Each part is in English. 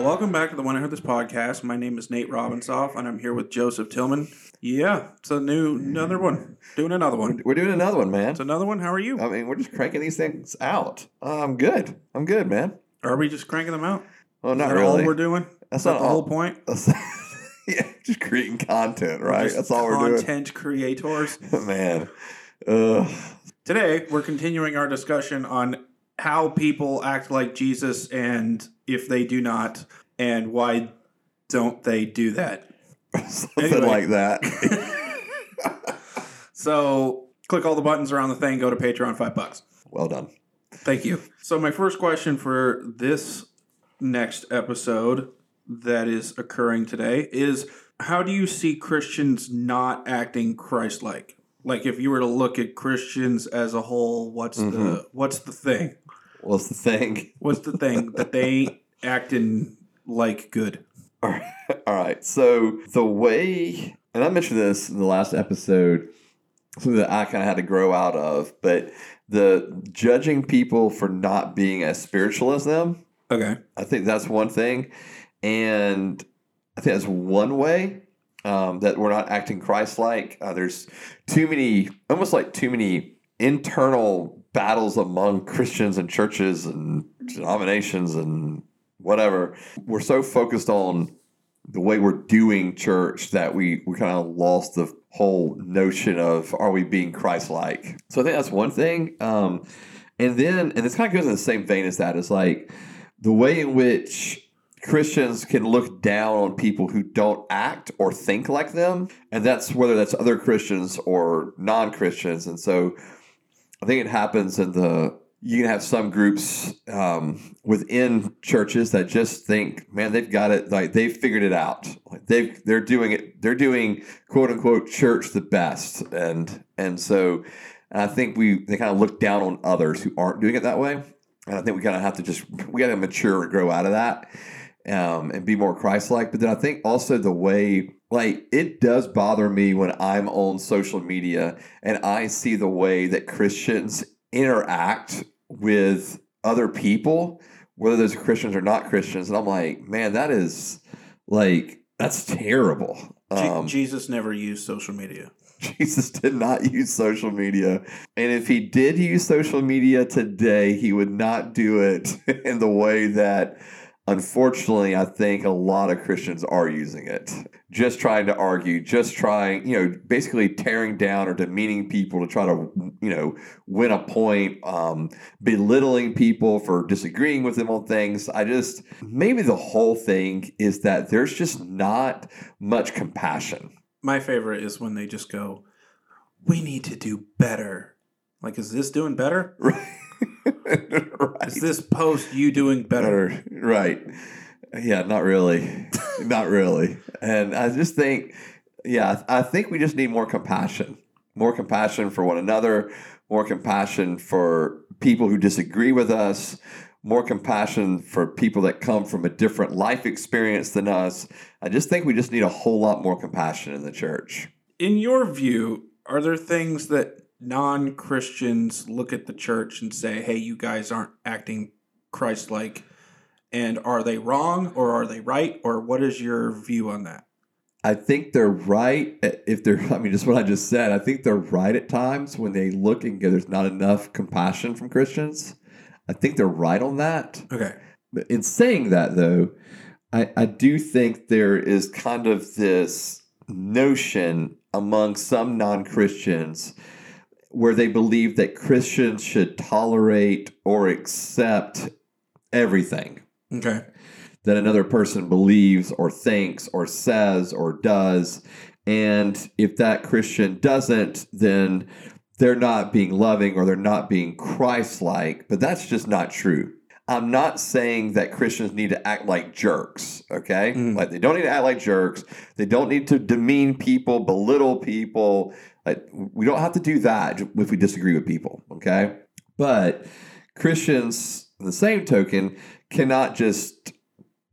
Well, welcome back to the When I Heard This podcast. My name is Nate Robinsoff, and I'm here with Joseph Tillman. Yeah, it's a new another one. Doing another one. We're doing another one, man. It's another one. How are you? I mean, we're just cranking these things out. Uh, I'm good. I'm good, man. Are we just cranking them out? Well, not really. all we're doing? That's not the whole point. yeah, just creating content, right? That's all we're doing. Content creators. man. Ugh. Today, we're continuing our discussion on how people act like Jesus and if they do not, and why don't they do that. Something Anyway. like that. So, click all the buttons around the thing, go to Patreon, five bucks. well done. Thank you. So, my first question for this next episode that is occurring today is how do you see Christians not acting Christ like? Like if you were to look at Christians as a whole, what's the Mhm. what's the thing? What's the thing? What's the thing that they acting like good? All right. All right. So the way, and I mentioned this in the last episode, something that I kind of had to grow out of, but the judging people for not being as spiritual as them. Okay. I think that's one thing, and I think that's one way um, that we're not acting Christ-like. Uh, there's too many, almost like too many internal battles among Christians and churches and denominations and whatever. We're so focused on the way we're doing church that we we kind of lost the whole notion of are we being Christ-like. So I think that's one thing. Um, and then, and this kind of goes in the same vein as that is like the way in which Christians can look down on people who don't act or think like them, and that's whether that's other Christians or non Christians. And so I think it happens in the you can have some groups um, within churches that just think, man, they've got it, like they've figured it out. Like they've they're doing it, they're doing quote unquote church the best, and and so I think we they kind of look down on others who aren't doing it that way. And I think we kind of have to just we got to mature and grow out of that um, and be more Christ-like. But then I think also the way like it does bother me when I'm on social media and I see the way that Christians interact with other people, whether those are Christians or not Christians, and I'm like, man, that is like that's terrible. Um, Jesus never used social media. Jesus did not use social media. And if he did use social media today, he would not do it in the way that, unfortunately, I think a lot of Christians are using it. Just trying to argue, just trying, you know, basically tearing down or demeaning people to try to, you know, win a point, um, belittling people for disagreeing with them on things. I just, maybe the whole thing is that there's just not much compassion. My favorite is when they just go, "We need to do better." Like, is this doing better? Right. right. Is this post you doing better? Better. Right. Yeah, not really. not really. And I just think, yeah, I think we just need more compassion. More compassion for one another, more compassion for people who disagree with us, more compassion for people that come from a different life experience than us. I just think we just need a whole lot more compassion in the church. In your view, are there things that non Christians look at the church and say, hey, you guys aren't acting Christ like? And are they wrong or are they right? Or what is your view on that? I think they're right. Eh, if they're, I mean, just what I just said, I think they're right at times when they look and go, there's not enough compassion from Christians. I think they're right on that. Okay. But in saying that, though, I, I do think there is kind of this notion among some non Christians where they believe that Christians should tolerate or accept everything Okay. that another person believes or thinks or says or does. And if that Christian doesn't, then they're not being loving or they're not being Christ like. But that's just not true. I'm not saying that Christians need to act like jerks, okay? Mm. Like they don't need to act like jerks. They don't need to demean people, belittle people. Like we don't have to do that if we disagree with people, okay? But Christians, the same token, cannot just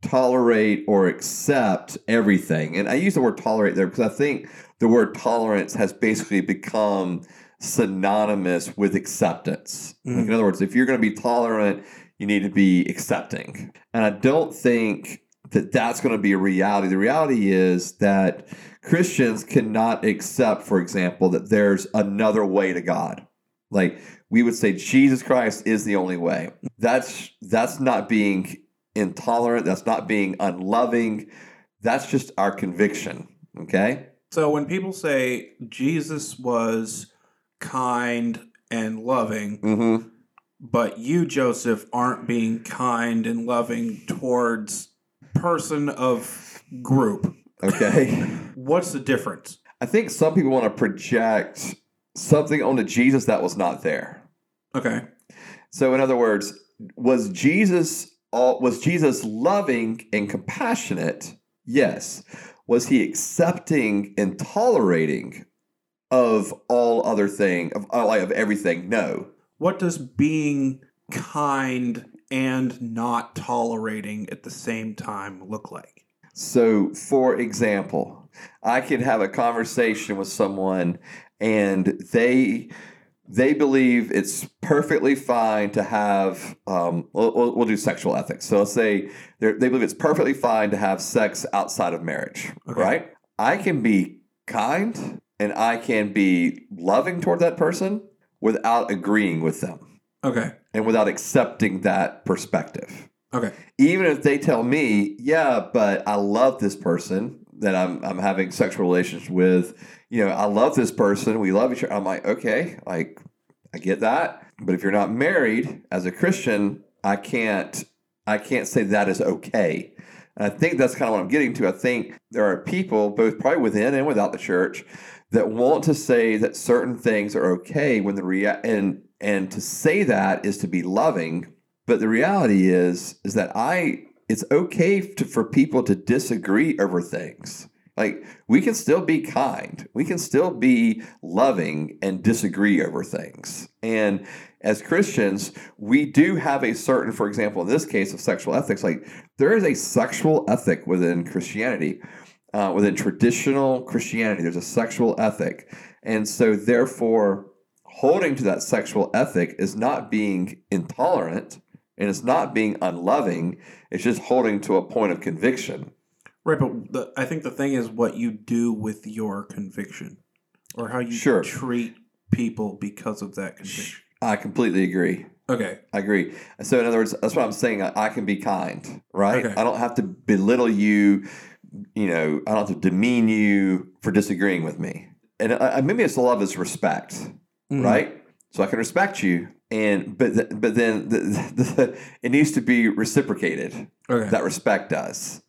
tolerate or accept everything. And I use the word tolerate there because I think the word tolerance has basically become synonymous with acceptance. Like, mm. in other words, if you're going to be tolerant, you need to be accepting. And I don't think that that's going to be a reality. The reality is that Christians cannot accept, for example, that there's another way to God. Like we would say Jesus Christ is the only way. That's that's not being intolerant, that's not being unloving. That's just our conviction, okay? So when people say Jesus was kind and loving, Mhm. but you Joseph aren't being kind and loving towards person of group, Okay? what's the difference? I think some people want to project something onto Jesus that was not there. Okay. So, in other words, was Jesus all, was Jesus loving and compassionate? Yes. Was he accepting and tolerating of all other thing of uh, like of everything? No. What does being kind and not tolerating at the same time look like? So, for example, I could have a conversation with someone and they they believe it's perfectly fine to have um, we'll, we'll, do sexual ethics so let's say they believe it's perfectly fine to have sex outside of marriage Okay. right i can be kind and i can be loving toward that person without agreeing with them Okay. And without accepting that perspective Okay. even if they tell me, yeah, but I love this person that I'm I'm having sexual relations with, you know, I love this person, we love each other. I'm like, okay, like I get that. But if you're not married as a Christian, I can't I can't say that is okay. And I think that's kind of what I'm getting to. I think there are people, both probably within and without the church, that want to say that certain things are okay when the rea- and and to say that is to be loving but the reality is is that I it's okay to, for people to disagree over things. Like we can still be kind. We can still be loving and disagree over things. And as Christians, we do have a certain, for example, in this case of sexual ethics, like there is a sexual ethic within Christianity, uh, within traditional Christianity. There's a sexual ethic. And so, therefore, holding to that sexual ethic is not being intolerant and it's not being unloving. It's just holding to a point of conviction. Right, but the, I think the thing is what you do with your conviction or how you Sure. treat people because of that conviction. I completely agree. Okay. I agree. So, in other words, that's what I'm saying. I, I can be kind, right? Okay. I don't have to belittle you. You know, I don't have to demean you for disagreeing with me. And I, maybe it's a lot of it's respect, Mm. right? So I can respect you, and but th- but then the, the, it needs to be reciprocated. Okay. that respect does.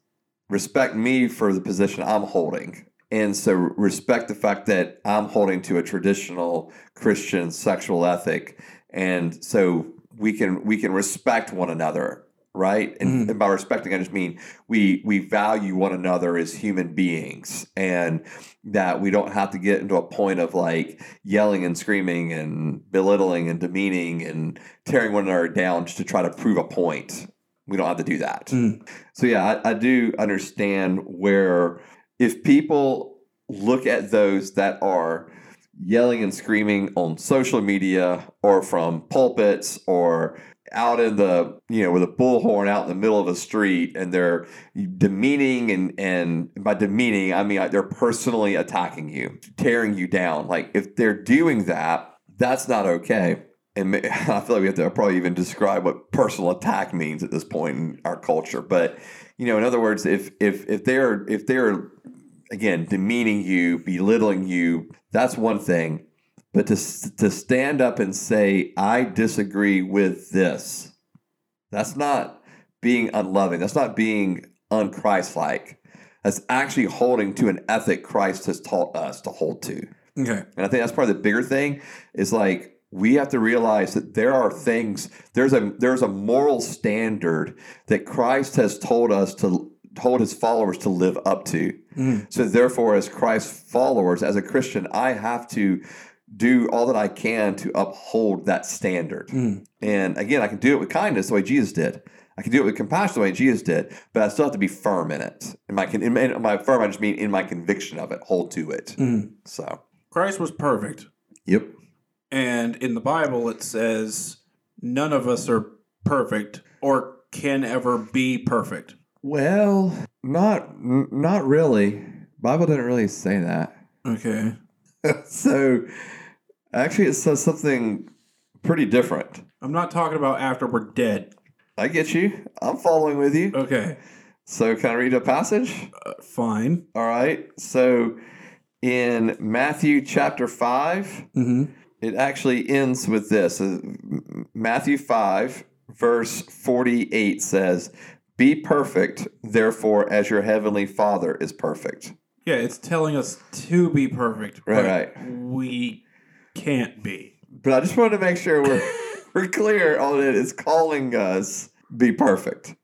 Respect me for the position I'm holding. And so respect the fact that I'm holding to a traditional Christian sexual ethic. And so we can we can respect one another, right? And, Mhm. and by respecting, I just mean we we value one another as human beings and that we don't have to get into a point of like yelling and screaming and belittling and demeaning and tearing one another down just to try to prove a point. We don't have to do that. Mm. So yeah, I, I do understand where if people look at those that are yelling and screaming on social media or from pulpits or out in the you know with a bullhorn out in the middle of a street and they're demeaning and and by demeaning I mean they're personally attacking you, tearing you down. Like if they're doing that, that's not okay. And I feel like we have to probably even describe what personal attack means at this point in our culture. But you know, in other words, if if if they're if they're again demeaning you, belittling you, that's one thing. But to to stand up and say I disagree with this, that's not being unloving. That's not being unchristlike. That's actually holding to an ethic Christ has taught us to hold to. Okay. And I think that's probably the bigger thing is like we have to realize that there are things there's a there's a moral standard that Christ has told us to told his followers to live up to. Mm. So therefore as Christ's followers as a Christian I have to do all that I can to uphold that standard. Mm. And again, I can do it with kindness the way Jesus did. I can do it with compassion the way Jesus did, but I still have to be firm in it. In my, in my, in my firm, I just mean in my conviction of it, hold to it. Mm. So, Christ was perfect. yep. And in the Bible, it says none of us are perfect or can ever be perfect. Well, not not really. Bible didn't really say that. Okay. so actually it says something pretty different. I'm not talking about after we're dead. I get you. I'm following with you. Okay. So can I read a passage? Uh, fine. All right. So in Matthew chapter 5, Mm-hmm. it actually ends with this. Uh, Matthew 5, verse 48 says, Be perfect, therefore, as your heavenly Father is perfect. Yeah, it's telling us to be perfect. Right, right. We can't be. But I just wanted to make sure we're, we're clear on it. It's calling us be perfect.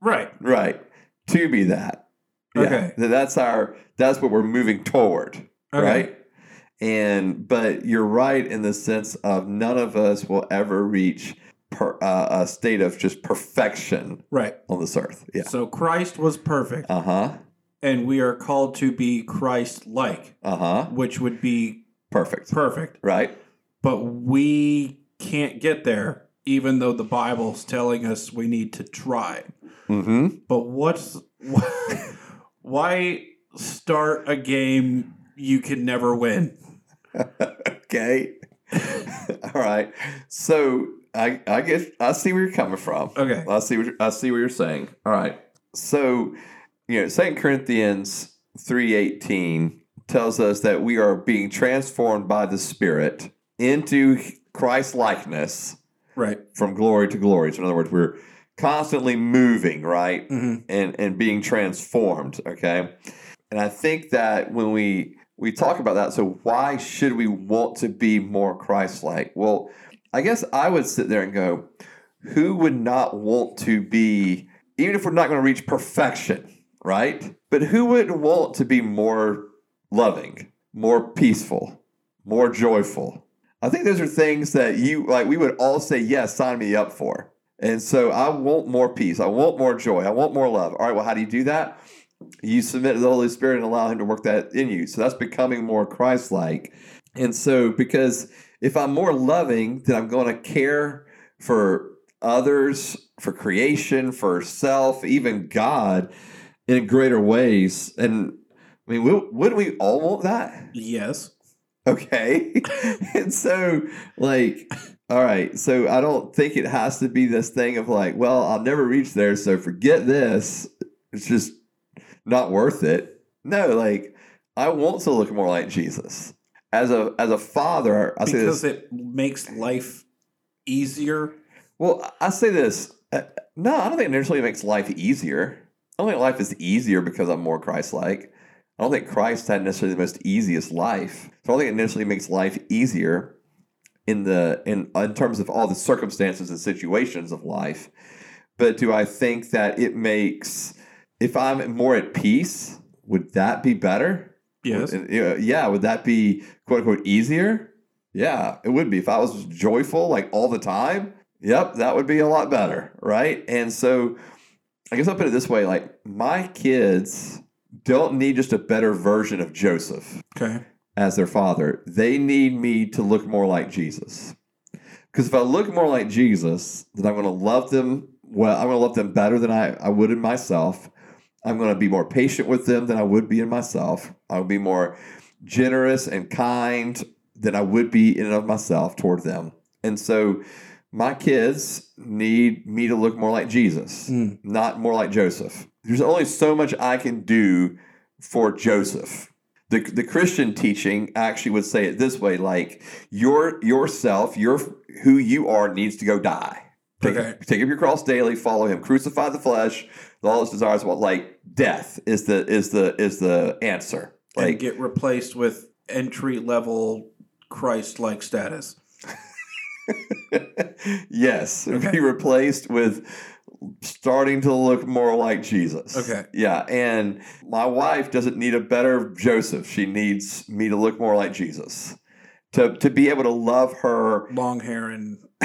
Right. Right. To be that. Okay. That- That's our that's what we're moving toward. Okay. Right. And but you're right in the sense of none of us will ever reach per, uh, a state of just perfection Right. on this earth. Yeah. So Christ was perfect, Uh huh. and we are called to be Christ like, Uh huh. which would be Perfect. perfect. Right. But we can't get there, even though the Bible's telling us we need to try. Mm-hmm. But what's why start a game you can never win? okay. All right. So I I get I see where you're coming from. Okay. I see what I see what you're saying. All right. So, you know, Second Corinthians three eighteen tells us that we are being transformed by the Spirit into Christ likeness Right. from glory to glory. So in other words, we're constantly moving, right? hmm and and being transformed okay and i think that when we we talk about that so why should we want to be more christ-like well i guess i would sit there and go who would not want to be even if we're not going to reach perfection right but who would want to be more loving more peaceful more joyful i think those are things that you like we would all say yes sign me up for and so I want more peace. I want more joy. I want more love. All right, well, how do you do that? You submit to the Holy Spirit and allow Him to work that in you. So that's becoming more Christ like. And so, because if I'm more loving, then I'm going to care for others, for creation, for self, even God in greater ways. And I mean, wou- wouldn't we all want that? Yes. Okay. and so, like, all right. So I don't think it has to be this thing of like, well, I'll never reach there. So forget this. It's just not worth it. No, like, I want to look more like Jesus. As a as a father, I say Because this. it makes life easier. Well, I say this. uh, No, I don't think it necessarily makes life easier. I don't think life is easier because I'm more Christ-like. I don't think Christ had necessarily the most easiest life. So I don't think it necessarily makes life easier in the in in terms of all the circumstances and situations of life. But do I think that it makes if I'm more at peace, would that be better? Yes. Would- yeah, would that be quote unquote easier? Yeah, it would be. If I was joyful like all the time, yep, that would be a lot better, right? And so I guess I'll put it this way like my kids don't need just a better version of Joseph Okay. as their father. They need me to look more like Jesus. Because if I look more like Jesus, then I'm going to love them well. I'm going to love them better than I, I would in myself. I'm going to be more patient with them than I would be in myself. I'll be more generous and kind than I would be in and of myself toward them. And so my kids need me to look more like Jesus, Mm. not more like Joseph. There's only so much I can do for Joseph. The, the Christian teaching actually would say it this way like your yourself, your who you are needs to go die. Take, Okay. take up your cross daily, follow him, crucify the flesh, all its desires. Well, like death is the is the is the answer. and Like get replaced with entry level Christ like status. yes, Okay. be replaced with starting to look more like Jesus. Okay. Yeah, and my wife doesn't need a better Joseph. She needs me to look more like Jesus. To to be able to love her Long hair and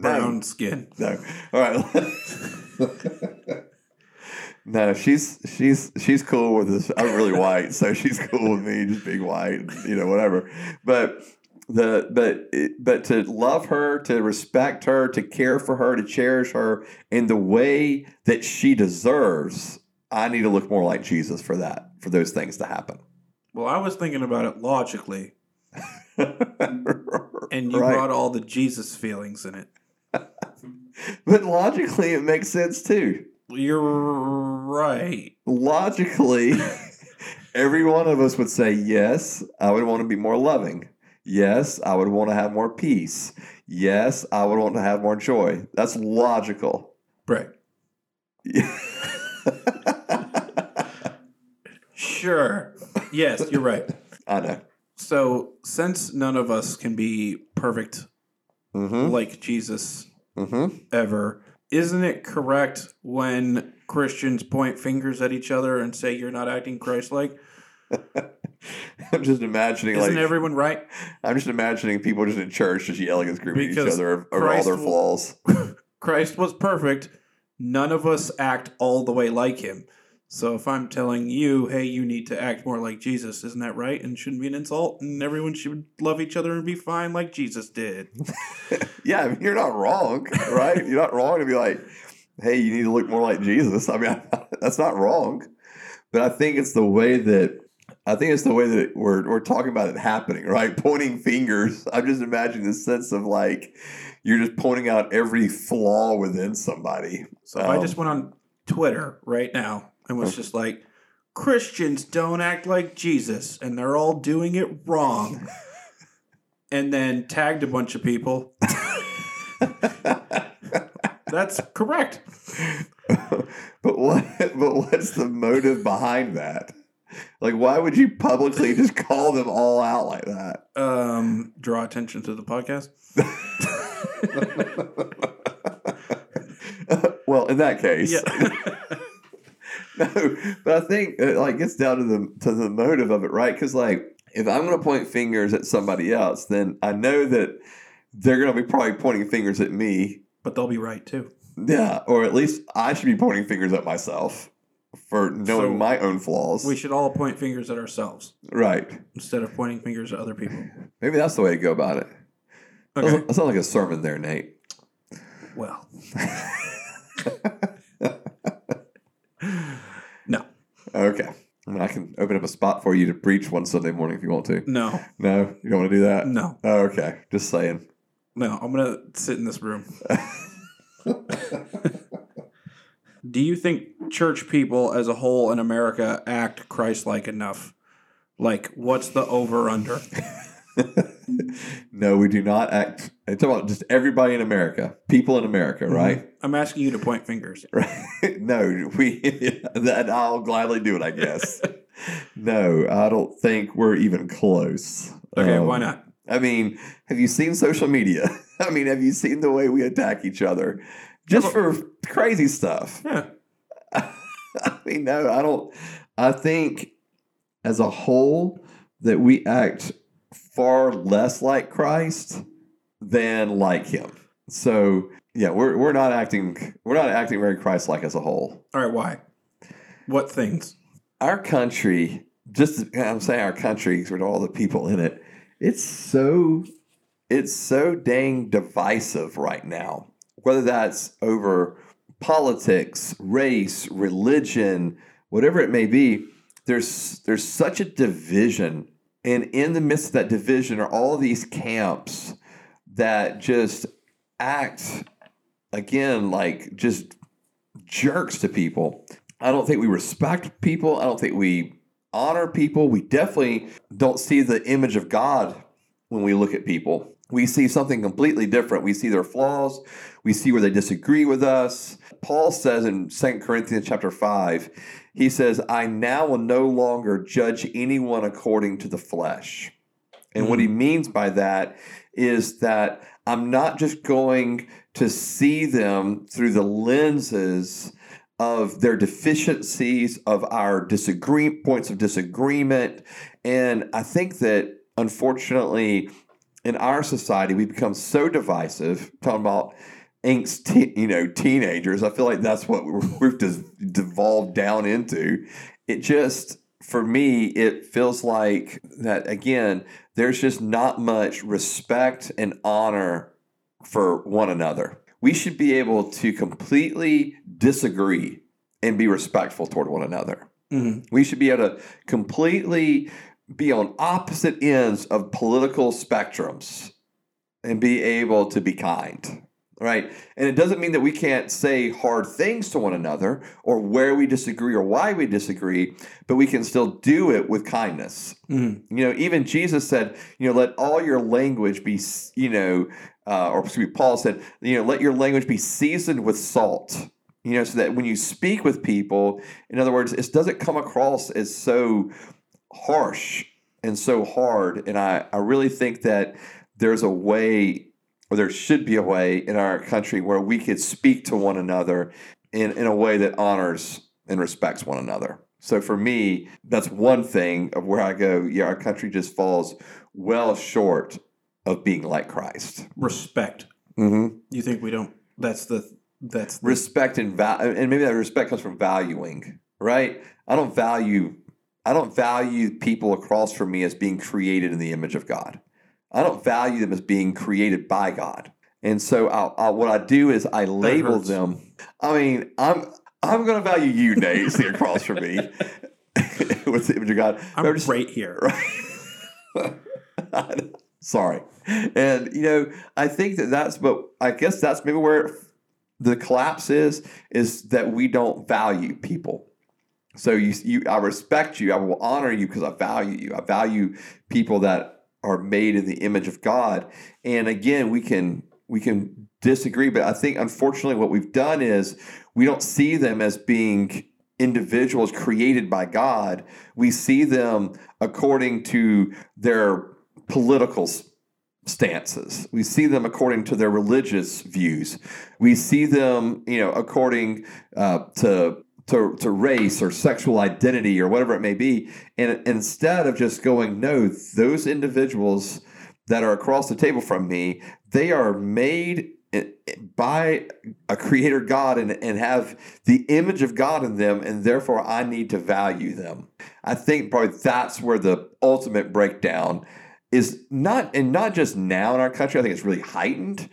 No, brown skin. No. All right. no, she's she's she's cool with this. I'm really white, so she's cool with me just being white, and, you know, whatever. But the but but to love her, to respect her, to care for her, to cherish her in the way that she deserves. I need to look more like Jesus for that, for those things to happen. Well, I was thinking about it logically, and you Right. brought all the Jesus feelings in it. But logically, it makes sense too. You're right. Logically, every one of us would say, Yes, I would want to be more loving. Yes, I would want to have more peace. Yes, I would want to have more joy. That's logical. Right. Sure. Yes, you're right. I know. So, since none of us can be perfect Mm-hmm. like Jesus Mm-hmm. ever, isn't it correct when Christians point fingers at each other and say you're not acting Christ-like? I'm just imagining like Isn't like everyone right? I'm just imagining people just in church just yelling and screaming at each other over all their flaws. Christ was perfect. None of us act all the way like him. So if I'm telling you, hey, you need to act more like Jesus, isn't that right? And shouldn't be an insult, and everyone should love each other and be fine like Jesus did. yeah, I mean, you're not wrong, right? you're not wrong to be like, hey, you need to look more like Jesus. I mean, that's not wrong. But I think it's the way that I think it's the way that we're we're talking about it happening, right? Pointing fingers. I'm just imagining the sense of like you're just pointing out every flaw within somebody. So if I Um, just went on Twitter right now and was just like, Christians don't act like Jesus, and they're all doing it wrong, and then tagged a bunch of people, that's correct. but what but what's the motive behind that? Like why would you publicly just call them all out like that? Um, draw attention to the podcast. well, in that case, Yeah. no. But I think it like gets down to the to the motive of it, right? Because like if I'm going to point fingers at somebody else, then I know that they're going to be probably pointing fingers at me. but they'll be right too. Yeah, or at least I should be pointing fingers at myself for knowing So, my own flaws. We should all point fingers at ourselves right. instead of pointing fingers at other people. Maybe that's the way to go about it. Okay. That sounds like a sermon there, Nate. Well. no. Okay. I mean, I can open up a spot for you to preach one Sunday morning if you want to. No. No, you don't want to do that? No. Oh, okay. Just saying. No. I'm gonna sit in this room. Do you think church people as a whole in America act Christ like enough? Like, what's the over under? no, we do not act. I'm about just everybody in America, people in America, right? I'm asking you to point fingers. Right? no, we that I'll gladly do it. I guess. no, I don't think we're even close. Okay, Um, why not? I mean, have you seen social media? I mean, have you seen the way we attack each other just Yeah, for crazy stuff? Yeah. I mean, no, I don't. I think as a whole that we act far less like Christ than like Him. So yeah, we're we're not acting we're not acting very Christ-like as a whole. All right. Why? What things? Our country, just I'm saying our country, of all the people in it, it's so it's so dang divisive right now. Whether that's over politics, race, religion, whatever it may be, there's there's such a division. And in the midst of that division are all these camps that just act again like just jerks to people. I don't think we respect people. I don't think we honor people. We definitely don't see the image of God when we look at people. We see something completely different. We see their flaws. We see where they disagree with us. Paul says in 2 Corinthians chapter 5, he says, I now will no longer judge anyone according to the flesh. And what he hmm. means by that is that I'm not just going to see them through the lenses of their deficiencies, of our disagree points of disagreement. And I think that unfortunately in our society we become so divisive, talking about angst, te- you know, teenagers. I feel like that's what we've just devolved down into. It just for me, it feels like that again, there's just not much respect and honor for one another. We should be able to completely disagree and be respectful toward one another. hmm We should be able to completely be on opposite ends of political spectrums and be able to be kind. Right. And it doesn't mean that we can't say hard things to one another or where we disagree or why we disagree, but we can still do it with kindness. hmm You know, even Jesus said, you know, let all your language be, you know, uh, or excuse me, Paul said, you know, let your language be seasoned with salt. You know, so that when you speak with people, in other words, it doesn't come across as so harsh and so hard. And I, I really think that there's a way, or there should be a way in our country where we could speak to one another in, in a way that honors and respects one another. So for me, that's one thing of where I go, yeah, our country just falls well short of being like Christ. Respect. Mm-hmm. You think we don't? That's the. That's the, Respect and value, and maybe that respect comes from valuing, right? I don't value, I don't value people across from me as being created in the image of God. I don't value them as being created by God. And so I'll, I'll, what I do is I label them. I mean, I'm I'm going to value you, Nate, sitting across from me with the image of God. I'm just- right here. Right? Sorry. And, you know, I think that that's, but I guess that's maybe where the collapse is, is that we don't value people. So you, you, I respect you. I will honor you because I value you. I value people that are made in the image of God. And again, we can, we can disagree, but I think unfortunately what we've done is we don't see them as being individuals created by God. We see them according to their political stances. We see them according to their religious views. We see them, you know, according uh, to to, to race or sexual identity or whatever it may be. And instead of just going, no, those individuals that are across the table from me, they are made by a creator God and, and have the image of God in them, and therefore I need to value them. I think probably that's where the ultimate breakdown is not, and not just now in our country. I think it's really heightened.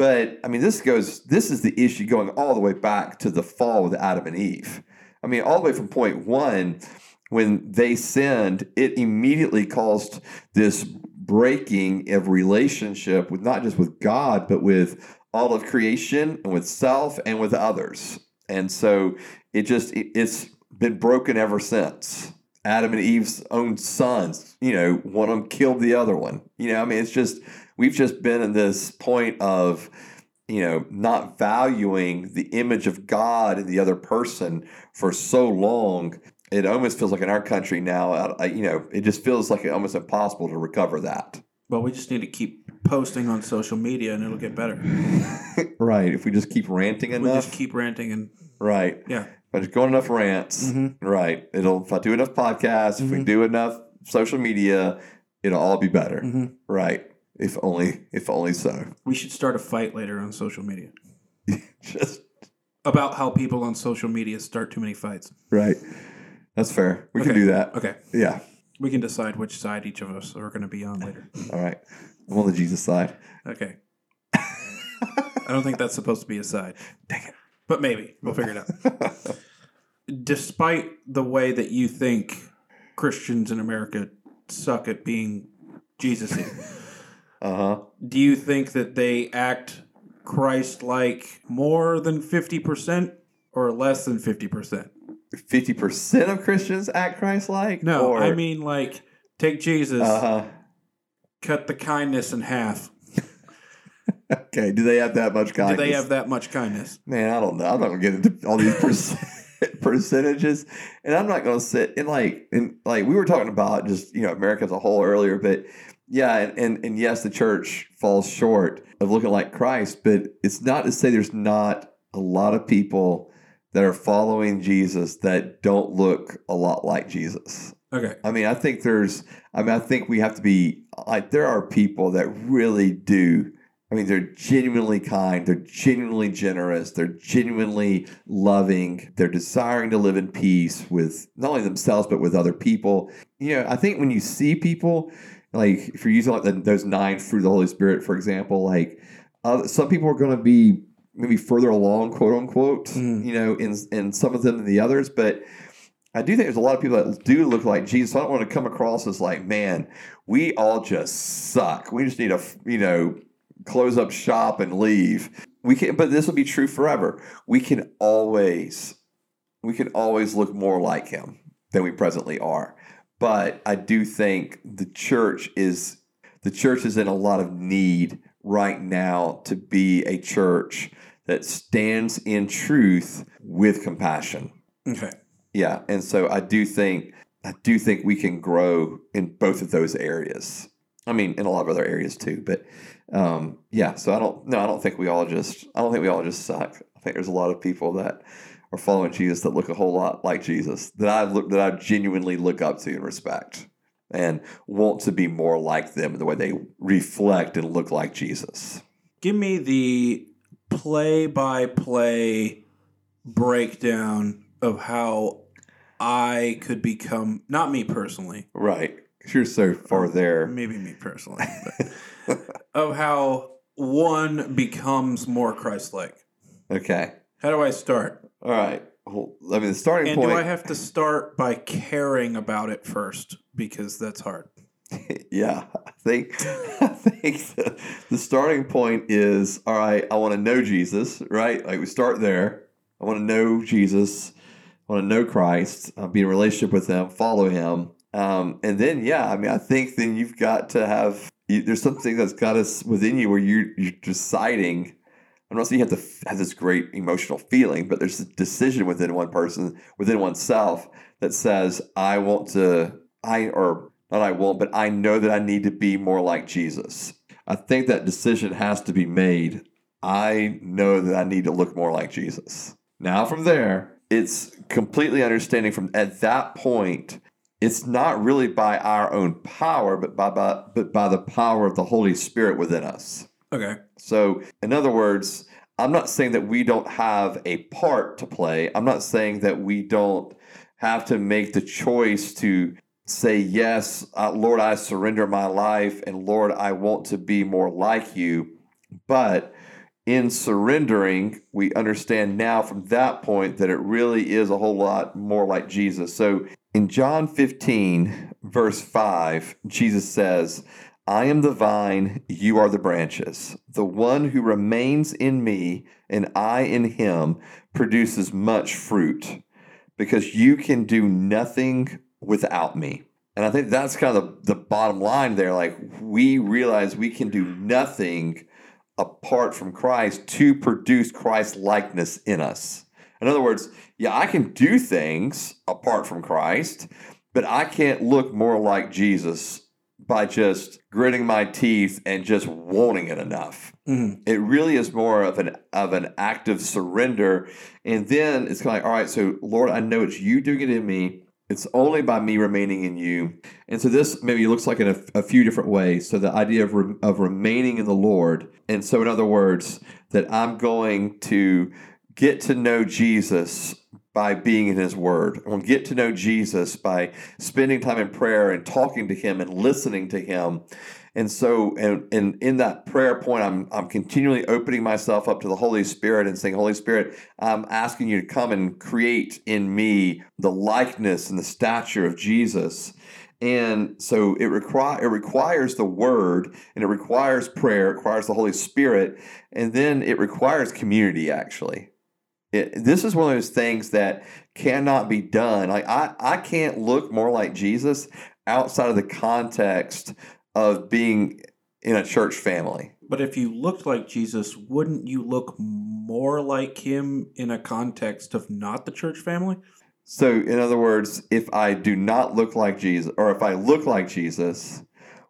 But I mean, this goes. This is the issue going all the way back to the fall with Adam and Eve. I mean, all the way from point one, when they sinned, it immediately caused this breaking of relationship with not just with God, but with all of creation and with self and with others. And so it just it- it's been broken ever since. Adam and Eve's own sons, you know, one of them killed the other one. You know, I mean, it's just we've just been in this point of you know not valuing the image of God in the other person for so long. It almost feels like in our country now, I, I- you know, it just feels like it almost impossible to recover that. Well, we just need to keep posting on social media, and it'll get better. right. If we just keep ranting We enough, just keep ranting, and right. yeah, If I just go on enough rants, Mhm. right. It'll if I do enough podcasts, if we Mhm. do enough social media, it'll all be better. Mhm. Right. If only if only so. we should start a fight later on social media Just about how people on social media start too many fights. right. That's fair. We can do that. Okay, Yeah. we can decide which side each of us are going to be on later. All right. I'm on the Jesus side. Okay. I don't think that's supposed to be a side. Dang it. But maybe. We'll figure it out. Despite the way that you think Christians in America suck at being Jesus Uh huh. do you think that they act Christ like more than 50% or less than 50%? Fifty percent of Christians act Christ-like. No, or, I mean, like, take Jesus, Uh huh. cut the kindness in half. Okay. Do they have that much kindness? Do they have that much kindness? Man, I don't know. I'm not gonna get into all these percent, percentages, and I'm not gonna sit and like and like we were talking about just you know America as a whole earlier, but yeah, and, and and yes, the church falls short of looking like Christ, but it's not to say there's not a lot of people that are following Jesus that don't look a lot like Jesus. Okay. I mean, I think there's, I mean, I think we have to be like, there are people that really do I mean, they're genuinely kind, they're genuinely generous, they're genuinely loving, they're desiring to live in peace with not only themselves, but with other people. You know, I think when you see people, like if you're using like the, those nine fruit of the Holy Spirit, for example, like uh, some people are going to be maybe further along, quote unquote, Mm. you know, in, in some of them than the others, but I do think there's a lot of people that do look like Jesus. I don't want to come across as like, man, we all just suck. We just need to, you know, close up shop and leave. We can, but this will be true forever. We can always, we can always look more like Him than we presently are. But I do think the church is, the church is in a lot of need right now to be a church that stands in truth with compassion. Okay. Yeah, and so I do think I do think we can grow in both of those areas. I mean, in a lot of other areas too, but um, yeah. So I don't no, I don't think we all just I don't think we all just suck. I think there's a lot of people that are following Jesus that look a whole lot like Jesus that I look that I genuinely look up to and respect and want to be more like them in the way they reflect and look like Jesus. Give me the play by play breakdown of how I could become, not me personally, Right. You're so far there. maybe me personally, of how one becomes more Christ like. Okay. How do I start? All right. Well, I mean, the starting And point. do I have to start by caring about it first? Because that's hard. yeah, I think I think the, the starting point is all right. I want to know Jesus, right? Like we start there. I want to know Jesus. I want to know Christ. Uh, be in a relationship with Him. Follow Him. Um, and then, yeah, I mean, I think then you've got to have. You, there's something that's got us within you where you're you're deciding. I'm not saying you have to have this great emotional feeling, but there's a decision within one person, within oneself, that says, "I want to." I or not I won't, but I know that I need to be more like Jesus. I think that decision has to be made. I know that I need to look more like Jesus. Now, from there, it's completely understanding from at that point, it's not really by our own power, but by, by, but by the power of the Holy Spirit within us. Okay. So, in other words, I'm not saying that we don't have a part to play. I'm not saying that we don't have to make the choice to say, Yes, uh, Lord, I surrender my life, and Lord, I want to be more like you. But in surrendering, we understand now from that point that it really is a whole lot more like Jesus. So, in John 15, verse 5, Jesus says, I am the vine, you are the branches. The one who remains in me and I in him produces much fruit because you can do nothing without me. And I think that's kind of the, the bottom line there. Like, we realize we can do nothing apart from Christ to produce Christ likeness in us. In other words, yeah, I can do things apart from Christ, but I can't look more like Jesus by just gritting my teeth and just wanting it enough. Mhm. It really is more of an of an active surrender, and then it's kind of like, all right, so Lord, I know it's you doing it in me. It's only by me remaining in you, and so this maybe looks like in a, a few different ways. So the idea of re, of remaining in the Lord, and so in other words, that I'm going to get to know Jesus by being in his word. To get to know Jesus by spending time in prayer and talking to him and listening to him. And so and, and in that prayer point, I'm I'm continually opening myself up to the Holy Spirit and saying, Holy Spirit, I'm asking you to come and create in me the likeness and the stature of Jesus. And so it require it requires the word and it requires prayer, it requires the Holy Spirit, and then it requires community actually. It, this is one of those things that cannot be done. Like I, I can't look more like Jesus outside of the context of being in a church family. But if you looked like Jesus, wouldn't you look more like him in a context of not the church family? So, in other words, if I do not look like Jesus, or if I look like Jesus,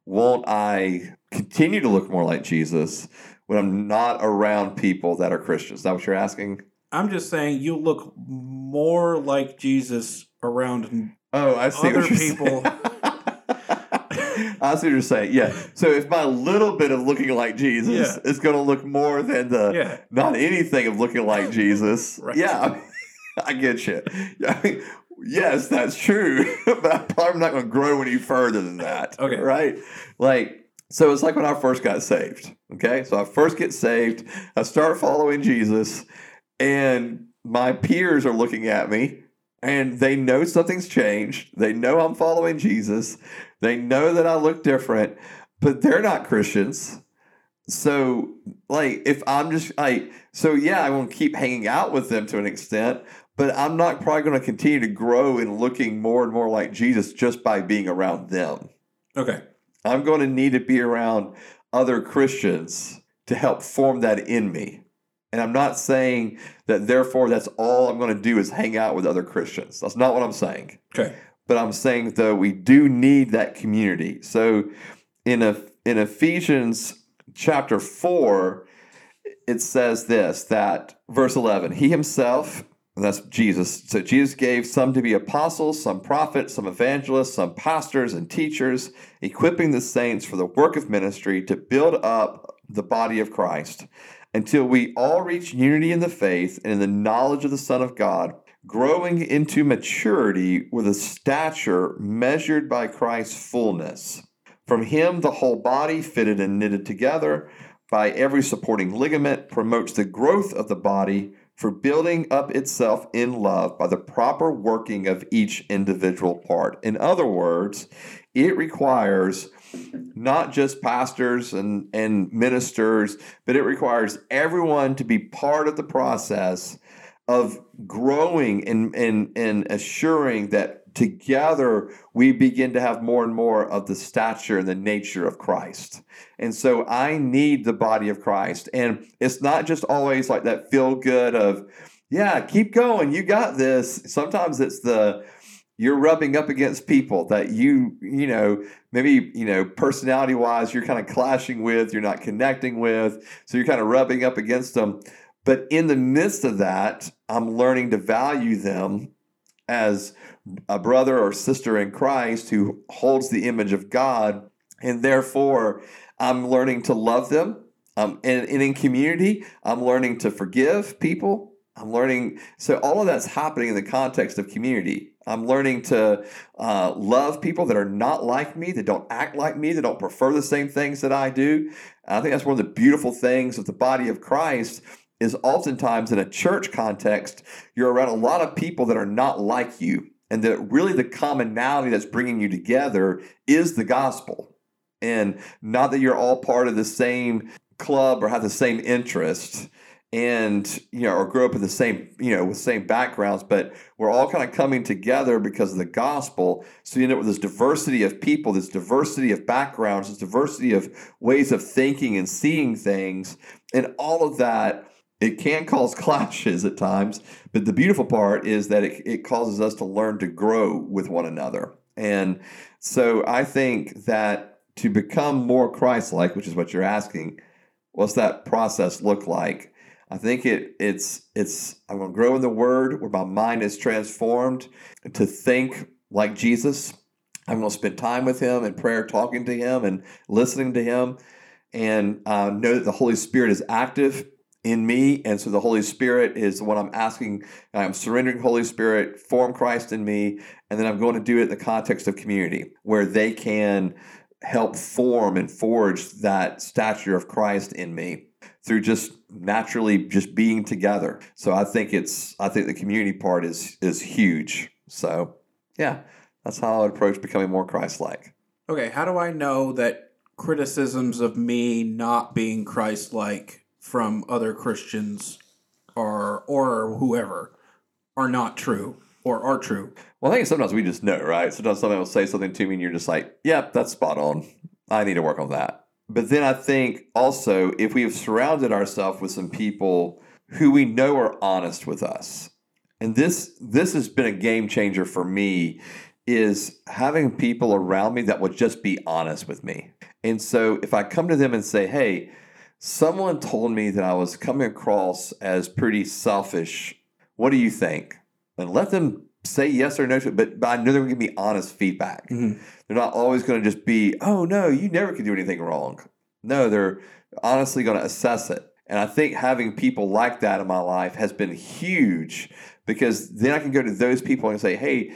won't I continue to look more like Jesus when I'm not around people that are Christians? Is that what you're asking? I'm just saying you look more like Jesus around Oh, I see Other people- I see what you're saying. Yeah. So if my little bit of looking like Jesus Yeah. is going to look more than the Yeah. not anything of looking like Jesus, Right. yeah, I get you. I mean, yes, that's true, but I'm probably not going to grow any further than that. Okay. Right? Like, so it's like when I first got saved. Okay. So I first get saved, I start following Jesus, and my peers are looking at me and they know something's changed. They know I'm following Jesus. They know that I look different, but they're not Christians. So, like, if I'm just like, so yeah, I want to keep hanging out with them to an extent, but I'm not probably going to continue to grow in looking more and more like Jesus just by being around them. Okay. I'm going to need to be around other Christians to help form that in me. And I'm not saying that therefore that's all I'm going to do is hang out with other Christians. That's not what I'm saying. Okay. But I'm saying though we do need that community. So in a, in Ephesians chapter 4 it says this that verse 11 he himself and that's Jesus. So Jesus gave some to be apostles, some prophets, some evangelists, some pastors and teachers, equipping the saints for the work of ministry to build up the body of Christ until we all reach unity in the faith and in the knowledge of the Son of God, growing into maturity with a stature measured by Christ's fullness. From him, the whole body, fitted and knitted together by every supporting ligament, promotes the growth of the body for building up itself in love by the proper working of each individual part. In other words, it requires not just pastors and, and ministers, but it requires everyone to be part of the process of growing and, and, and assuring that together we begin to have more and more of the stature and the nature of Christ. And so I need the body of Christ. And it's not just always like that feel good of, yeah, keep going, you got this. Sometimes it's the, you're rubbing up against people that you, you know, maybe, you know, personality wise, you're kind of clashing with, you're not connecting with. So you're kind of rubbing up against them. But in the midst of that, I'm learning to value them as a brother or sister in Christ who holds the image of God. And therefore, I'm learning to love them. Um, and, and in community, I'm learning to forgive people. I'm learning, so all of that's happening in the context of community. I'm learning to uh, love people that are not like me, that don't act like me, that don't prefer the same things that I do. I think that's one of the beautiful things of the body of Christ is oftentimes in a church context, you're around a lot of people that are not like you. And that really the commonality that's bringing you together is the gospel. And not that you're all part of the same club or have the same interest and you know or grow up in the same you know with same backgrounds but we're all kind of coming together because of the gospel. So you end up with this diversity of people this diversity of backgrounds this diversity of ways of thinking and seeing things. And all of that it can cause clashes at times but the beautiful part is that it, it causes us to learn to grow with one another. And so i think that to become more christ-like which is what you're asking what's that process look like I think it it's it's I'm going to grow in the Word where my mind is transformed to think like Jesus. I'm to spend time with Him in prayer, talking to Him and listening to Him, and uh, know that the Holy Spirit is active in me, and so the Holy Spirit is what I'm asking. I'm surrendering Holy Spirit, form Christ in me, and then I'm going to do it in the context of community where they can help form and forge that stature of Christ in me through just naturally just being together. So I think it's I think the community part is is huge. So yeah, that's how I would approach becoming more Christ-like. Okay, how do I know that criticisms of me not being Christ-like from other Christians or or whoever are not true or are true? Well, I think sometimes we just know, right? Sometimes somebody will say something to me and you're just like, yep, that's spot on. I need to work on that. But then I think also if we have surrounded ourselves with some people who we know are honest with us, and this this has been a game changer for me, is having people around me that will just be honest with me. And so if I come to them and say, hey, someone told me that I was coming across as pretty selfish, what do you think? And let them say yes or no to it, but, but I know they're going to give me honest feedback. Mhm. They're not always going to just be, oh, no, you never could do anything wrong. No, they're honestly going to assess it. And I think having people like that in my life has been huge because then I can go to those people and say, hey,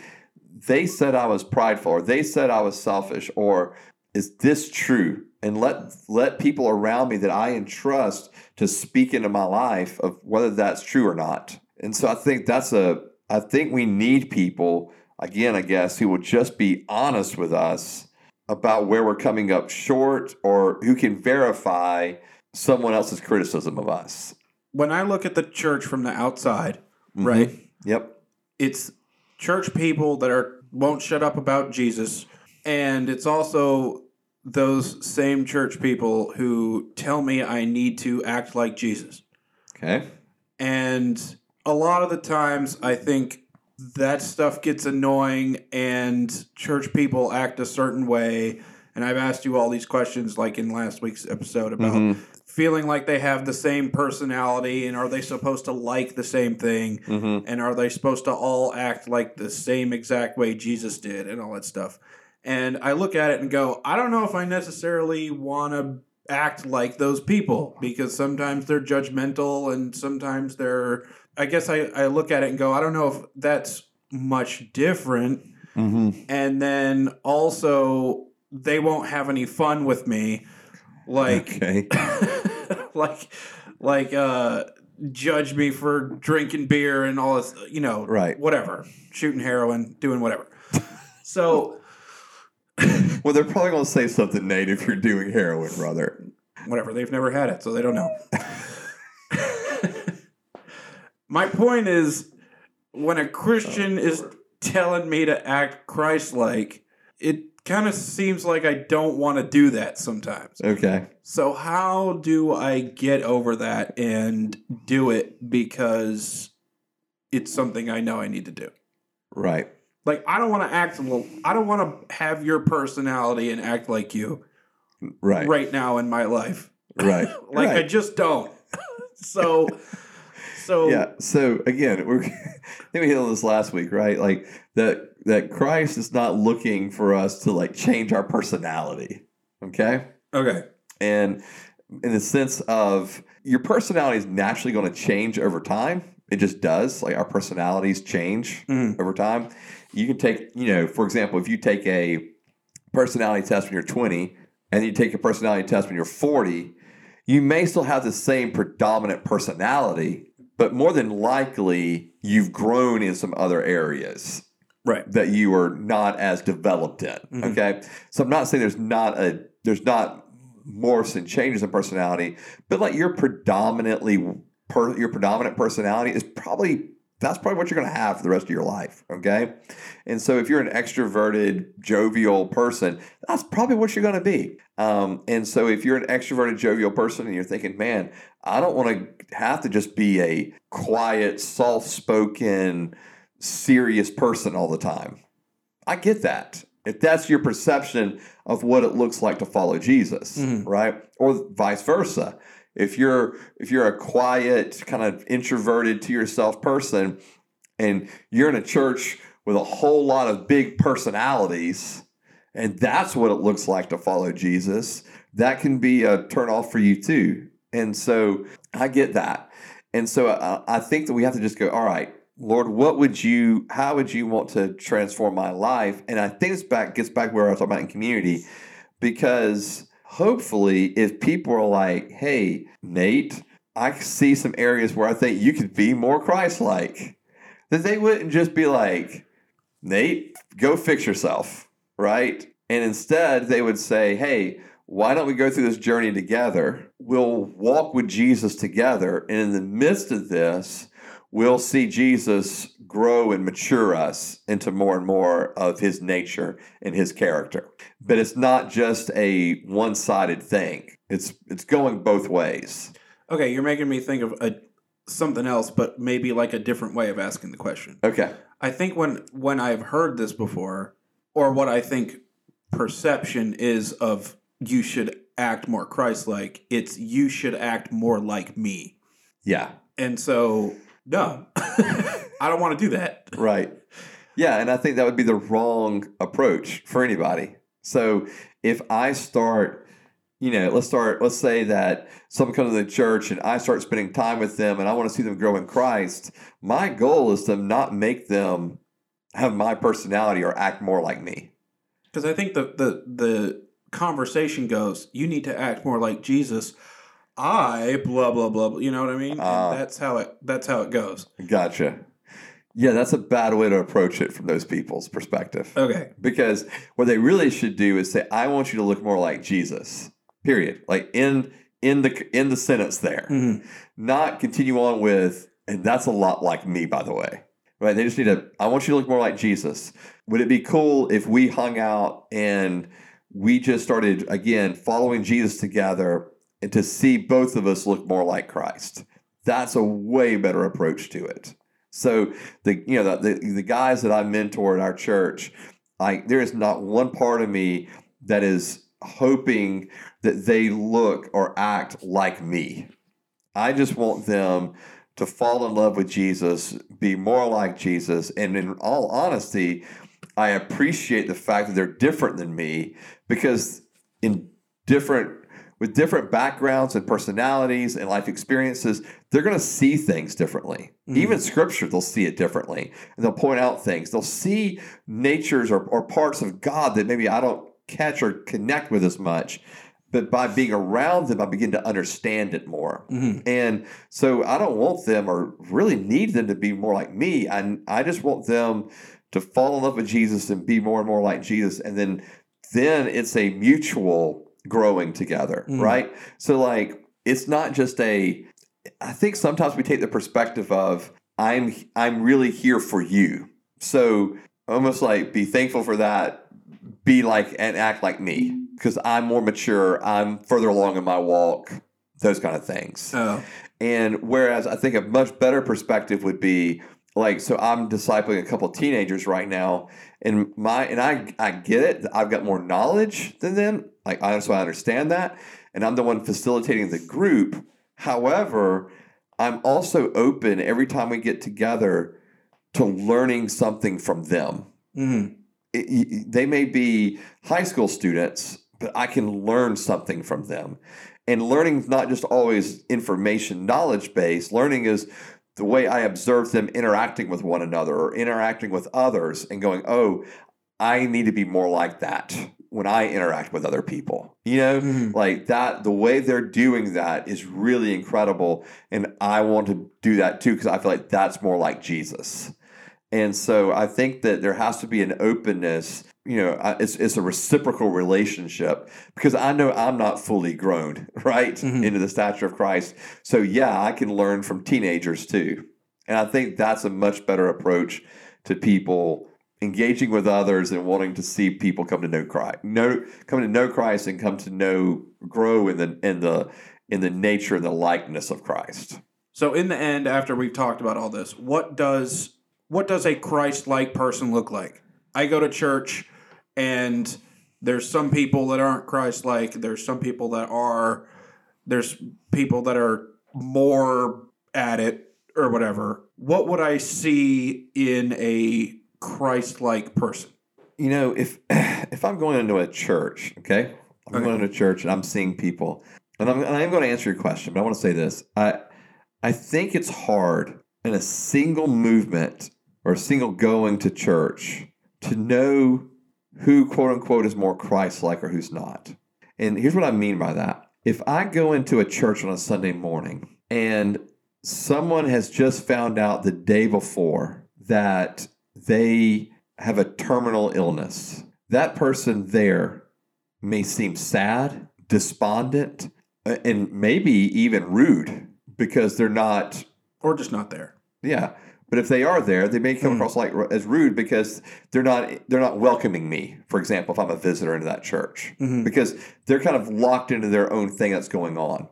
they said I was prideful or they said I was selfish or is this true? And let let people around me that I entrust to speak into my life of whether that's true or not. And so I think that's a I think we need people again, I guess, who will just be honest with us about where we're coming up short or who can verify someone else's criticism of us. When I look at the church from the outside, Mhm. right, Yep. it's church people that are won't shut up about Jesus, and it's also those same church people who tell me I need to act like Jesus. Okay. And a lot of the times, I think that stuff gets annoying, and church people act a certain way. And I've asked you all these questions, like in last week's episode, about Mhm. feeling like they have the same personality, and are they supposed to like the same thing? hmm And are they supposed to all act like the same exact way Jesus did, and all that stuff? And I look at it and go, I don't know if I necessarily want to act like those people because sometimes they're judgmental and sometimes they're I guess I, I look at it and go, I don't know if that's much different. hmm And then also they won't have any fun with me. Like Okay. like like uh judge me for drinking beer and all this you know Right. whatever shooting heroin doing whatever so Well, they're probably going to say something, Nate, if you're doing heroin, brother. whatever they've never had it so they don't know my point is when a christian uh, is telling me to act christ-like it kind of seems like i don't want to do that sometimes Okay. So how do I get over that and do it because it's something I know I need to do? Right. Like I don't want to act I don't want to have your personality and act like you Right. right, now in my life. Right. Like I just don't. so so yeah. So again, we're I think we hit on this last week, right? Like that that Christ is not looking for us to like change our personality. Okay. okay. And in the sense of your personality is naturally going to change over time. It just does. Like our personalities change Mhm. over time. You can take, you know, for example, if you take a personality test when you're 20 and you take a personality test when you're 40, you may still have the same predominant personality, but more than likely you've grown in some other areas Right. that you are not as developed in. Mhm. Okay, so I'm not saying there's not a there's not morphs and changes in personality, but like your predominantly per, your predominant personality is probably that's probably what you're going to have for the rest of your life. Okay, and so if you're an extroverted, jovial person, that's probably what you're going to be. Um, and so if you're an extroverted, jovial person, and you're thinking, man, I don't want to have to just be a quiet, soft-spoken serious person all the time. I get that. If that's your perception of what it looks like to follow Jesus, Mhm. right? Or vice versa. If you're if you're a quiet, kind of introverted to yourself person and you're in a church with a whole lot of big personalities and that's what it looks like to follow Jesus, that can be a turnoff for you too. And so I get that. And so I, I think that we have to just go, all right, Lord, what would you, how would you want to transform my life? And I think this back gets back where I was talking about in community, because hopefully, if people are like, hey, Nate, I see some areas where I think you could be more Christ like, that they wouldn't just be like, Nate, go fix yourself, right? And instead, they would say, hey, why don't we go through this journey together? We'll walk with Jesus together. And in the midst of this, we'll see Jesus grow and mature us into more and more of his nature and his character. But it's not just a one-sided thing. It's it's going both ways. Okay, you're making me think of a something else, but maybe like a different way of asking the question. Okay. I think when when I've heard this before, or what I think perception is of you should act more Christ-like, it's you should act more like me. Yeah. And so, no, mm. I don't want to do that. Right. Yeah, and I think that would be the wrong approach for anybody. So if I start, you know, let's start, let's say that someone comes to the church and I start spending time with them and I want to see them grow in Christ, my goal is to not make them have my personality or act more like me. Because I think the, the the conversation goes, you need to act more like Jesus. I blah blah blah. blah you know what I mean? And that's how it that's how it goes. Gotcha. Yeah, that's a bad way to approach it from those people's perspective. Okay. Because what they really should do is say, "I want you to look more like Jesus." Period. Like in in the in the sentence there, Mhm. not continue on with, and that's a lot like me, by the way. Right? They just need to. I want you to look more like Jesus. Would it be cool if we hung out and we just started again following Jesus together, and to see both of us look more like Christ? That's a way better approach to it. So the you know the, the the guys that I mentor at our church, I there is not one part of me that is hoping that they look or act like me. I just want them to fall in love with Jesus, be more like Jesus, and in all honesty, I appreciate the fact that they're different than me because in different with different backgrounds and personalities and life experiences, they're going to see things differently. Mhm. Even scripture, they'll see it differently. And they'll point out things. They'll see natures or, or parts of God that maybe I don't catch or connect with as much. But by being around them, I begin to understand it more. Mhm. And so I don't want them or really need them to be more like me. I, I just want them to fall in love with Jesus and be more and more like Jesus. And then then it's a mutual growing together, Mhm. right? So like it's not just a I think sometimes we take the perspective of I'm I'm really here for you. So almost like be thankful for that, be like and act like me because I'm more mature, I'm further along in my walk, those kind of things. Oh. And whereas I think a much better perspective would be like, so I'm discipling a couple of teenagers right now, and my and I I get it. I've got more knowledge than them. Like I so I understand that, and I'm the one facilitating the group. However, I'm also open every time we get together to learning something from them. Mhm. It- y- they may be high school students, but I can learn something from them. And learning is not just always information knowledge based. Learning is the way I observe them interacting with one another or interacting with others and going, oh, I need to be more like that when I interact with other people. You know, Mhm. like that, the way they're doing that is really incredible. And I want to do that too because I feel like that's more like Jesus. And so I think that there has to be an openness. You know, it's, it's a reciprocal relationship because I know I'm not fully grown, right, Mhm. into the stature of Christ. So, yeah, I can learn from teenagers too. And I think that's a much better approach to people engaging with others and wanting to see people come to know Christ, know, come to know Christ and come to know, grow in the, in the, in the nature and the likeness of Christ. So in the end, after we've talked about all this, what does what does a Christ-like person look like? I go to church, and there's some people that aren't Christ-like. There's some people that are. There's people that are more at it or whatever. What would I see in a Christ-like person? you know, if if I'm going into a church, okay, I'm Okay. going to a church and I'm seeing people, and I'm and I'm going to answer your question, but I want to say this: I I think it's hard in a single movement or a single going to church to know who quote unquote is more Christ-like or who's not. And here's what I mean by that: if I go into a church on a Sunday morning and someone has just found out the day before that they have a terminal illness. That person there may seem sad, despondent, uh, and maybe even rude because they're not, Or just not there? yeah. But if they are there, they may come Hmm. across like as rude because they're not they're not welcoming me. For example, if I'm a visitor into that church, Mhm. because they're kind of locked into their own thing that's going on,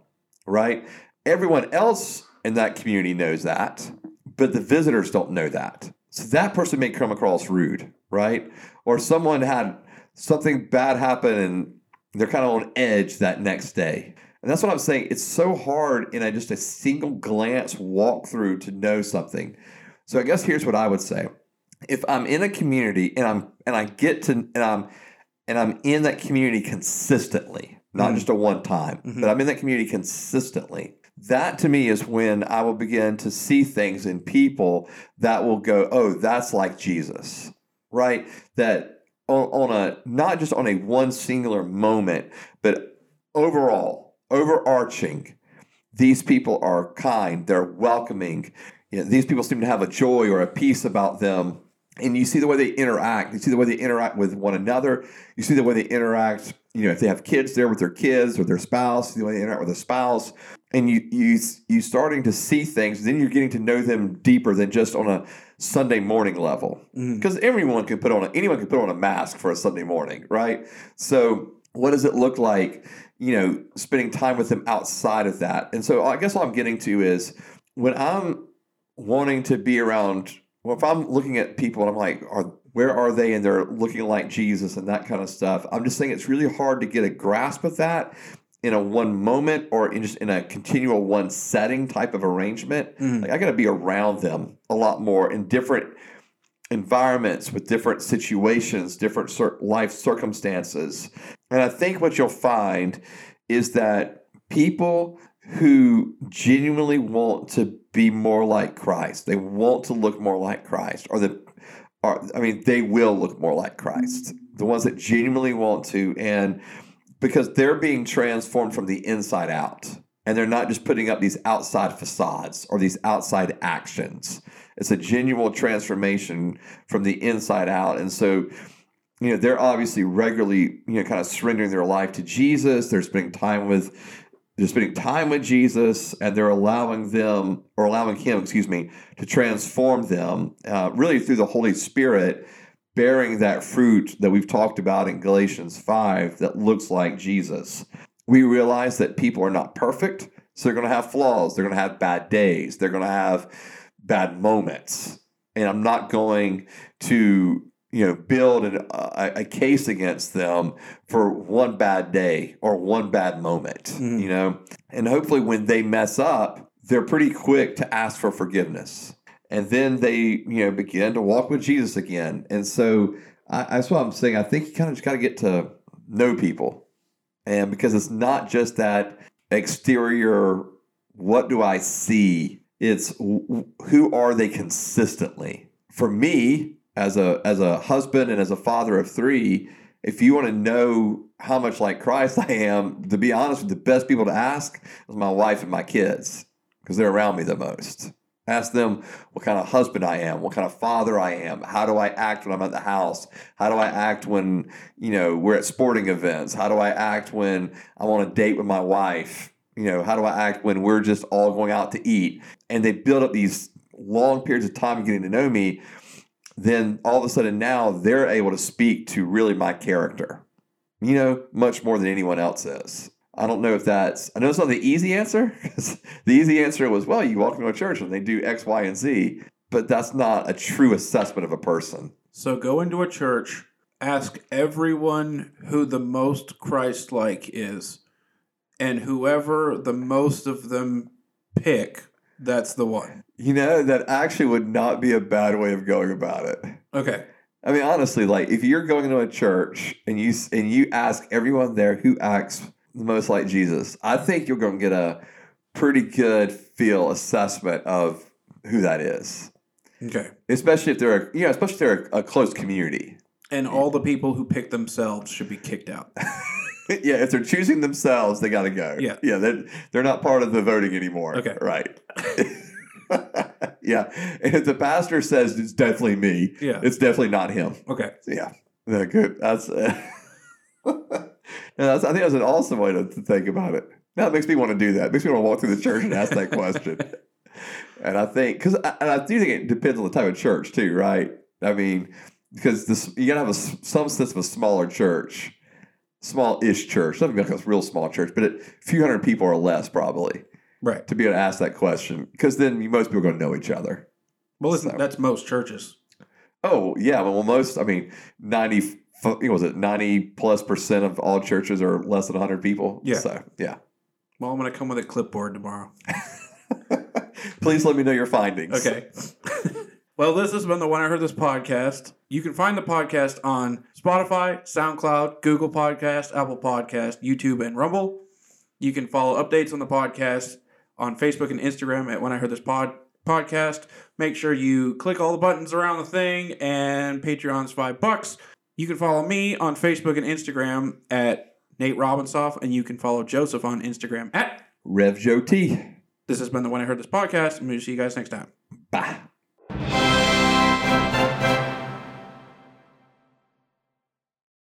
right? Everyone else in that community knows that, but the visitors don't know that. So that person may come across rude, right? Or someone had something bad happen and they're kind of on edge that next day. And that's what I'm saying. It's so hard in a, just a single glance walkthrough to know something. So I guess here's what I would say if I'm in a community and I'm and I get to and I'm and I'm in that community consistently, not Mhm. just a one time, Mhm. but I'm in that community consistently. That to me is when I will begin to see things in people that will go, oh, that's like Jesus, right? That on, on a not just on a one singular moment, but overall, overarching, these people are kind, they're welcoming. You know, these people seem to have a joy or a peace about them. And you see the way they interact. You see the way they interact with one another. You see the way they interact. You know, if they have kids there with their kids or their spouse, the way they interact with their spouse, and you you you starting to see things. Then you're getting to know them deeper than just on a Sunday morning level mm-hmm. because everyone can put on a, anyone can put on a mask for a Sunday morning, right? So what does it look like, you know, spending time with them outside of that? And so I guess what I'm getting to is when I'm wanting to be around, well, if I'm looking at people and I'm like, are where are they and they're looking like Jesus and that kind of stuff, I'm just saying it's really hard to get a grasp of that in a one moment or in just in a continual one setting type of arrangement. Mhm. Like I got to be around them a lot more in different environments with different situations, different cir- life circumstances. And I think what you'll find is that people who genuinely want to be more like Christ, they want to look more like Christ, or the are I mean, they will look more like Christ. The ones that genuinely want to, and because they're being transformed from the inside out. And they're not just putting up these outside facades or these outside actions. It's a genuine transformation from the inside out. And so, you know, they're obviously regularly, you know, kind of surrendering their life to Jesus. They're spending time with they're spending time with Jesus and they're allowing them or allowing him, excuse me, to transform them uh, really through the Holy Spirit bearing that fruit that we've talked about in Galatians 5 that looks like Jesus. We realize that people are not perfect, so they're going to have flaws, they're going to have bad days, they're going to have bad moments. And I'm not going to you know build an, a, a case against them for one bad day or one bad moment Mhm. you know and hopefully when they mess up they're pretty quick to ask for forgiveness and then they you know begin to walk with jesus again. And so I, that's what i'm saying. I think you kind of just got to get to know people. And because it's not just that exterior what do i see? It's who are they consistently? For me as a as a husband and as a father of three if you want to know how much like christ i am to be honest with the best people to ask is my wife and my kids because they're around me the most ask them what kind of husband i am what kind of father i am how do i act when i'm at the house? How do i act when you know we're at sporting events? How do i act when i'm on a date with my wife? You know how do i act when we're just all going out to eat? And they build up these long periods of time getting to know me. Then all of a sudden now they're able to speak to really my character, you know, much more than anyone else is. I don't know if that's, I know it's not the easy answer. the easy answer was, well, you walk into a church and they do X, Y, and Z, but that's not a true assessment of a person. So go into a church, ask everyone who the most Christ like is, and whoever the most of them pick, that's the one. You know, that actually would not be a bad way of going about it. Okay. I mean, honestly, like if you're going into a church and you and you ask everyone there who acts the most like Jesus, I think you're going to get a pretty good feel assessment of who that is. Okay. Especially if they're a, you know, especially if they're a, a close community. And all the people who pick themselves should be kicked out. yeah, if they're choosing themselves, they got to go. Yeah. yeah, they're they're not part of the voting anymore. Okay. right. yeah, and if the pastor says it's definitely me, Yeah. it's definitely not him. Okay. Yeah, no, good. That's, uh, no. I think that's an awesome way to, to think about it. Now it makes me want to do that. It makes me want to walk through the church and ask that question. and I think because and I do think it depends on the type of church too, right? I mean, because this you gotta have a some sense of a smaller church, small-ish church. Mean like a real small church, but a few hundred people or less probably Right. to be able to ask that question. Because then most people are going to know each other. Well, listen, So- that's most churches. Oh yeah, well most I mean ninety was it ninety plus percent of all churches are less than hundred people. Yeah. So yeah. Well, I'm going to come with a clipboard tomorrow. Please let me know your findings. Okay. Well, this has been the When I Heard This podcast. You can find the podcast on Spotify, SoundCloud, Google Podcast, Apple Podcast, YouTube, and Rumble. You can follow updates on the podcast on Facebook and Instagram at When I Heard This Pod podcast. Make sure you click all the buttons around the thing, and Patreon's five bucks. You can follow me on Facebook and Instagram at Nate Robinsoff, and you can follow Joseph on Instagram at. RevJoT. This has been the When I Heard This podcast. I'm going to see you guys next time. Bye.